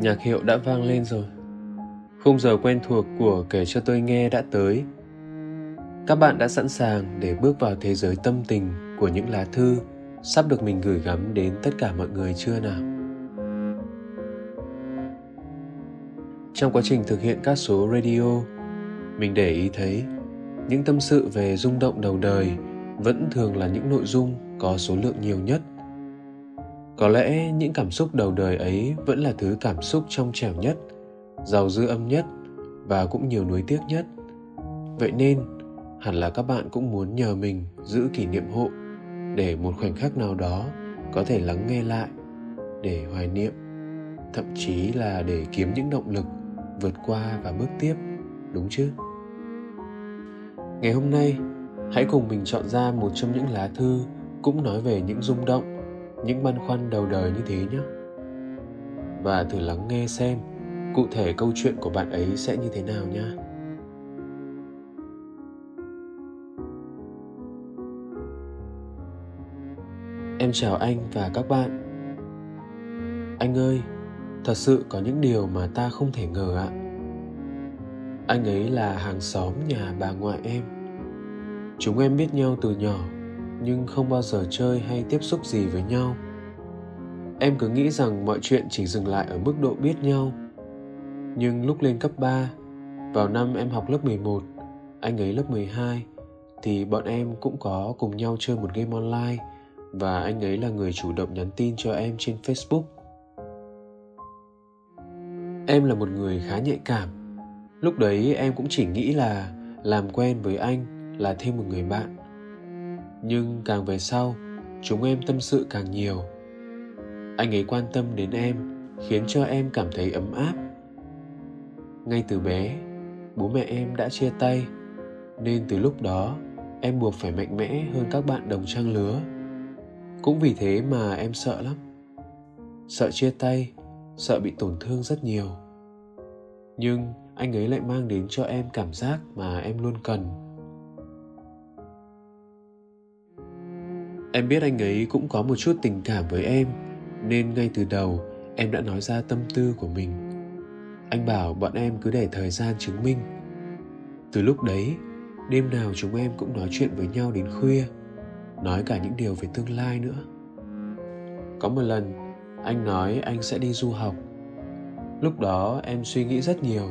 Nhạc hiệu đã vang lên rồi. Khung giờ quen thuộc của kể cho tôi nghe đã tới. Các bạn đã sẵn sàng để bước vào thế giới tâm tình của những lá thư sắp được mình gửi gắm đến tất cả mọi người chưa nào? Trong quá trình thực hiện các số radio, mình để ý thấy những tâm sự về rung động đầu đời vẫn thường là những nội dung có số lượng nhiều nhất có lẽ những cảm xúc đầu đời ấy vẫn là thứ cảm xúc trong trẻo nhất, giàu dư âm nhất và cũng nhiều nuối tiếc nhất. Vậy nên, hẳn là các bạn cũng muốn nhờ mình giữ kỷ niệm hộ để một khoảnh khắc nào đó có thể lắng nghe lại, để hoài niệm, thậm chí là để kiếm những động lực vượt qua và bước tiếp, đúng chứ? Ngày hôm nay, hãy cùng mình chọn ra một trong những lá thư cũng nói về những rung động những băn khoăn đầu đời như thế nhé. Và thử lắng nghe xem cụ thể câu chuyện của bạn ấy sẽ như thế nào nhé em chào anh và các bạn. Anh ơi, thật sự có những điều mà ta không thể ngờ ạ. Anh ấy là hàng xóm nhà bà ngoại em. Chúng em biết nhau từ nhỏ nhưng không bao giờ chơi hay tiếp xúc gì với nhau em cứ nghĩ rằng mọi chuyện chỉ dừng lại ở mức độ biết nhau nhưng lúc lên cấp 3 vào năm em học lớp 11 anh ấy lớp 12 thì bọn em cũng có cùng nhau chơi một game online và anh ấy là người chủ động nhắn tin cho em trên Facebook. Em là một người khá nhạy cảm. Lúc đấy em cũng chỉ nghĩ là làm quen với anh là thêm một người bạn nhưng càng về sau, chúng em tâm sự càng nhiều. Anh ấy quan tâm đến em, khiến cho em cảm thấy ấm áp. Ngay từ bé, bố mẹ em đã chia tay, nên từ lúc đó, em buộc phải mạnh mẽ hơn các bạn đồng trang lứa. Cũng vì thế mà em sợ lắm. Sợ chia tay, sợ bị tổn thương rất nhiều. Nhưng anh ấy lại mang đến cho em cảm giác mà em luôn cần. Em biết anh ấy cũng có một chút tình cảm với em, nên ngay từ đầu em đã nói ra tâm tư của mình. Anh bảo bọn em cứ để thời gian chứng minh. Từ lúc đấy, đêm nào chúng em cũng nói chuyện với nhau đến khuya, nói cả những điều về tương lai nữa. Có một lần, anh nói anh sẽ đi du học. Lúc đó em suy nghĩ rất nhiều,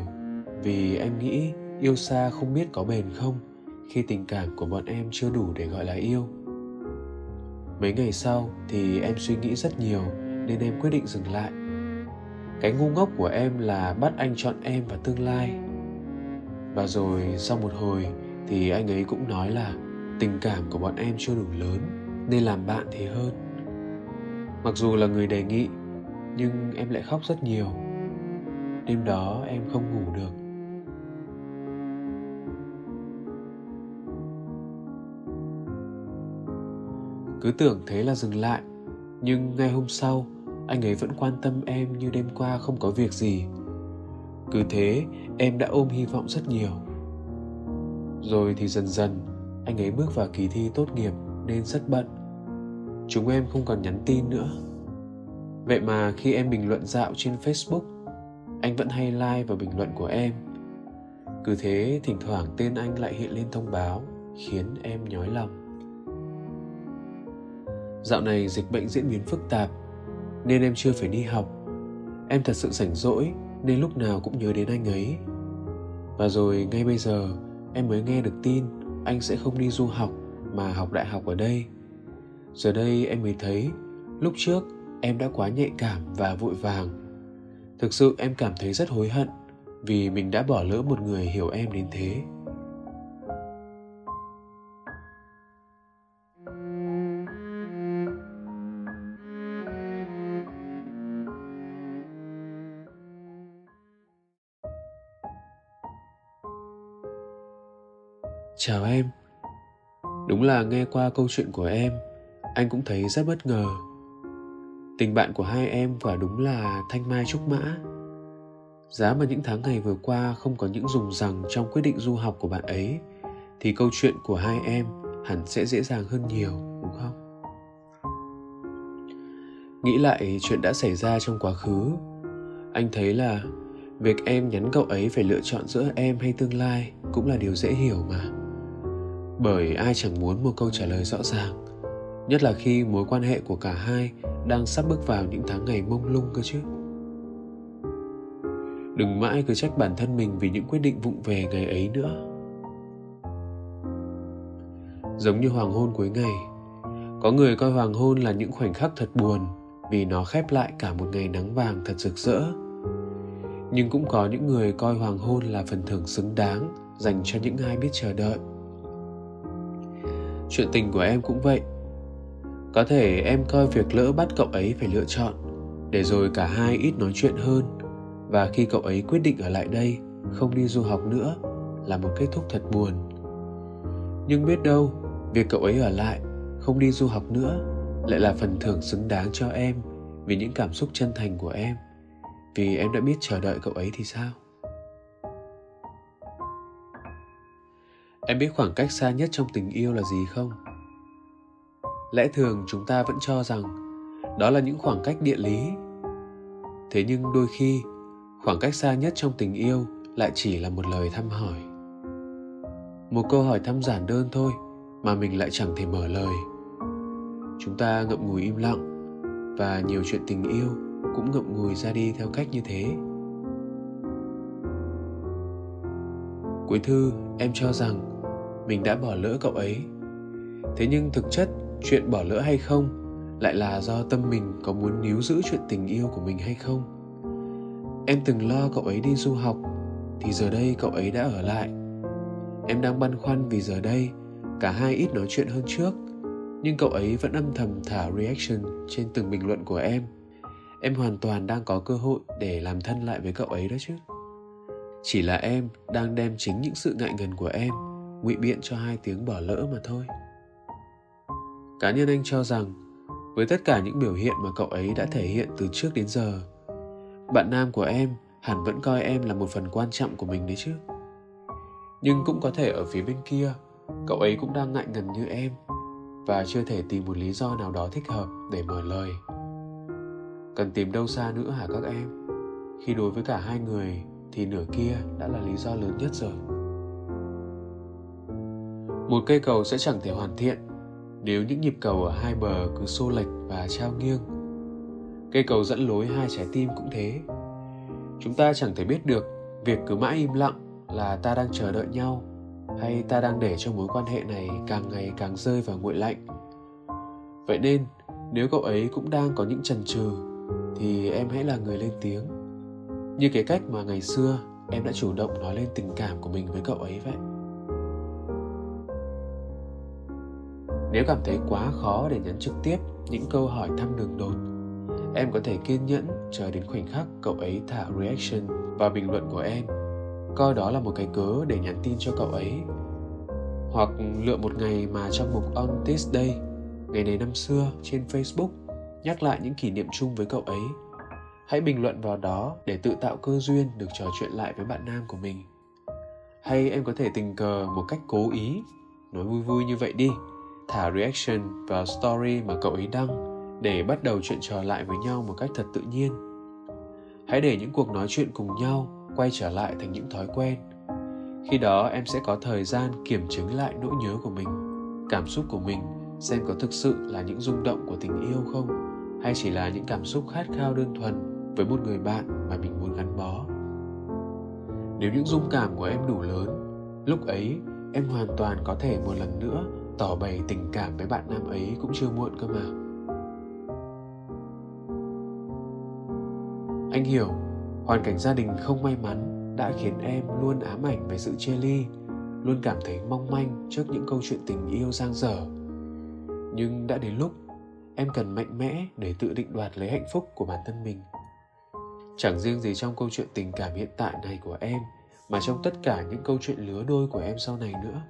vì em nghĩ yêu xa không biết có bền không, khi tình cảm của bọn em chưa đủ để gọi là yêu mấy ngày sau thì em suy nghĩ rất nhiều nên em quyết định dừng lại. Cái ngu ngốc của em là bắt anh chọn em và tương lai. Và rồi sau một hồi thì anh ấy cũng nói là tình cảm của bọn em chưa đủ lớn nên làm bạn thì hơn. Mặc dù là người đề nghị, nhưng em lại khóc rất nhiều. Đêm đó em không ngủ được. Cứ tưởng thế là dừng lại. Nhưng ngay hôm sau, anh ấy vẫn quan tâm em như đêm qua không có việc gì. Cứ thế, em đã ôm hy vọng rất nhiều. Rồi thì dần dần, anh ấy bước vào kỳ thi tốt nghiệp nên rất bận. Chúng em không còn nhắn tin nữa. Vậy mà khi em bình luận dạo trên facebook, anh vẫn hay like vào bình luận của em. Cứ thế, thỉnh thoảng tên anh lại hiện lên thông báo, khiến em nhói lòng. Dạo này dịch bệnh diễn biến phức tạp, Nên em chưa phải đi học. Em thật sự rảnh rỗi, Nên lúc nào cũng nhớ đến anh ấy. Và rồi ngay bây giờ, Em mới nghe được tin Anh sẽ không đi du học Mà học đại học ở đây. Giờ đây em mới thấy, Lúc trước em đã quá nhạy cảm và vội vàng. Thực sự em cảm thấy rất hối hận vì mình đã bỏ lỡ một người hiểu em đến thế. Chào em. Đúng là nghe qua câu chuyện của em, anh cũng thấy rất bất ngờ. Tình bạn của hai em quả đúng là thanh mai trúc mã. Giá mà những tháng ngày vừa qua không có những dùng rằng trong quyết định du học của bạn ấy, thì câu chuyện của hai em hẳn sẽ dễ dàng hơn nhiều, đúng không? Nghĩ lại chuyện đã xảy ra trong quá khứ, anh thấy là việc em nhắn cậu ấy phải lựa chọn giữa em hay tương lai cũng là điều dễ hiểu mà bởi ai chẳng muốn một câu trả lời rõ ràng. Nhất là khi mối quan hệ của cả hai đang sắp bước vào những tháng ngày mông lung cơ chứ. Đừng mãi cứ trách bản thân mình vì những quyết định vụng về ngày ấy nữa. Giống như hoàng hôn cuối ngày, có người coi hoàng hôn là những khoảnh khắc thật buồn vì nó khép lại cả một ngày nắng vàng thật rực rỡ. Nhưng cũng có những người coi hoàng hôn là phần thưởng xứng đáng dành cho những ai biết chờ đợi chuyện tình của em cũng vậy. Có thể em coi việc lỡ bắt cậu ấy phải lựa chọn, để rồi cả hai ít nói chuyện hơn. Và khi cậu ấy quyết định ở lại đây, không đi du học nữa, là một kết thúc thật buồn. Nhưng biết đâu, việc cậu ấy ở lại, không đi du học nữa, lại là phần thưởng xứng đáng cho em vì những cảm xúc chân thành của em. Vì em đã biết chờ đợi cậu ấy thì sao? Em biết khoảng cách xa nhất trong tình yêu là gì không? Lẽ thường chúng ta vẫn cho rằng đó là những khoảng cách địa lý. Thế nhưng đôi khi, khoảng cách xa nhất trong tình yêu lại chỉ là một lời thăm hỏi. Một câu hỏi thăm giản đơn thôi mà mình lại chẳng thể mở lời. Chúng ta ngậm ngùi im lặng và nhiều chuyện tình yêu cũng ngậm ngùi ra đi theo cách như thế. Cuối thư, em cho rằng mình đã bỏ lỡ cậu ấy. Thế nhưng thực chất, chuyện bỏ lỡ hay không lại là do tâm mình có muốn níu giữ chuyện tình yêu của mình hay không. Em từng lo cậu ấy đi du học, thì giờ đây cậu ấy đã ở lại. Em đang băn khoăn vì giờ đây cả hai ít nói chuyện hơn trước, nhưng cậu ấy vẫn âm thầm thả reaction trên từng bình luận của em. Em hoàn toàn đang có cơ hội để làm thân lại với cậu ấy đó chứ chỉ là em đang đem chính những sự ngại ngần của em, ngụy biện cho hai tiếng bỏ lỡ mà thôi. Cá nhân anh cho rằng, với tất cả những biểu hiện mà cậu ấy đã thể hiện từ trước đến giờ, bạn nam của em hẳn vẫn coi em là một phần quan trọng của mình đấy chứ. Nhưng cũng có thể ở phía bên kia, cậu ấy cũng đang ngại ngần như em và chưa thể tìm một lý do nào đó thích hợp để mở lời. Cần tìm đâu xa nữa hả các em? Khi đối với cả hai người thì nửa kia đã là lý do lớn nhất rồi. Một cây cầu sẽ chẳng thể hoàn thiện nếu những nhịp cầu ở hai bờ cứ xô lệch và trao nghiêng. Cây cầu dẫn lối hai trái tim cũng thế. Chúng ta chẳng thể biết được việc cứ mãi im lặng là ta đang chờ đợi nhau hay ta đang để cho mối quan hệ này càng ngày càng rơi vào nguội lạnh. Vậy nên, nếu cậu ấy cũng đang có những chần chừ thì em hãy là người lên tiếng như cái cách mà ngày xưa em đã chủ động nói lên tình cảm của mình với cậu ấy vậy. Nếu cảm thấy quá khó để nhắn trực tiếp những câu hỏi thăm đường đột, em có thể kiên nhẫn chờ đến khoảnh khắc cậu ấy thả reaction và bình luận của em. Coi đó là một cái cớ để nhắn tin cho cậu ấy. Hoặc lựa một ngày mà trong mục on this day, ngày này năm xưa, trên facebook, nhắc lại những kỷ niệm chung với cậu ấy hãy bình luận vào đó để tự tạo cơ duyên được trò chuyện lại với bạn nam của mình. Hay em có thể tình cờ một cách cố ý? Nói vui vui như vậy đi. Thả reaction vào story mà cậu ấy đăng để bắt đầu chuyện trò lại với nhau một cách thật tự nhiên. Hãy để những cuộc nói chuyện cùng nhau quay trở lại thành những thói quen. Khi đó, em sẽ có thời gian kiểm chứng lại nỗi nhớ của mình, cảm xúc của mình, xem có thực sự là những rung động của tình yêu không, hay chỉ là những cảm xúc khát khao đơn thuần với một người bạn mà mình muốn gắn bó. Nếu những dung cảm của em đủ lớn, lúc ấy em hoàn toàn có thể một lần nữa tỏ bày tình cảm với bạn nam ấy cũng chưa muộn cơ mà. Anh hiểu, hoàn cảnh gia đình không may mắn đã khiến em luôn ám ảnh về sự chia ly, luôn cảm thấy mong manh trước những câu chuyện tình yêu giang dở. Nhưng đã đến lúc, em cần mạnh mẽ để tự định đoạt lấy hạnh phúc của bản thân mình chẳng riêng gì trong câu chuyện tình cảm hiện tại này của em, mà trong tất cả những câu chuyện lứa đôi của em sau này nữa.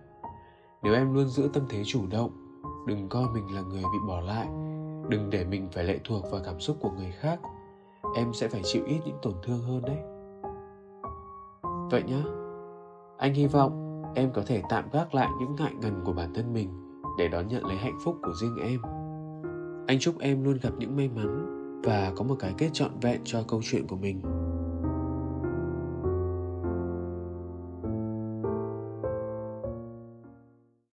Nếu em luôn giữ tâm thế chủ động, đừng coi mình là người bị bỏ lại, đừng để mình phải lệ thuộc vào cảm xúc của người khác, em sẽ phải chịu ít những tổn thương hơn đấy. Vậy nhá, anh hy vọng em có thể tạm gác lại những ngại ngần của bản thân mình để đón nhận lấy hạnh phúc của riêng em. Anh chúc em luôn gặp những may mắn và có một cái kết trọn vẹn cho câu chuyện của mình.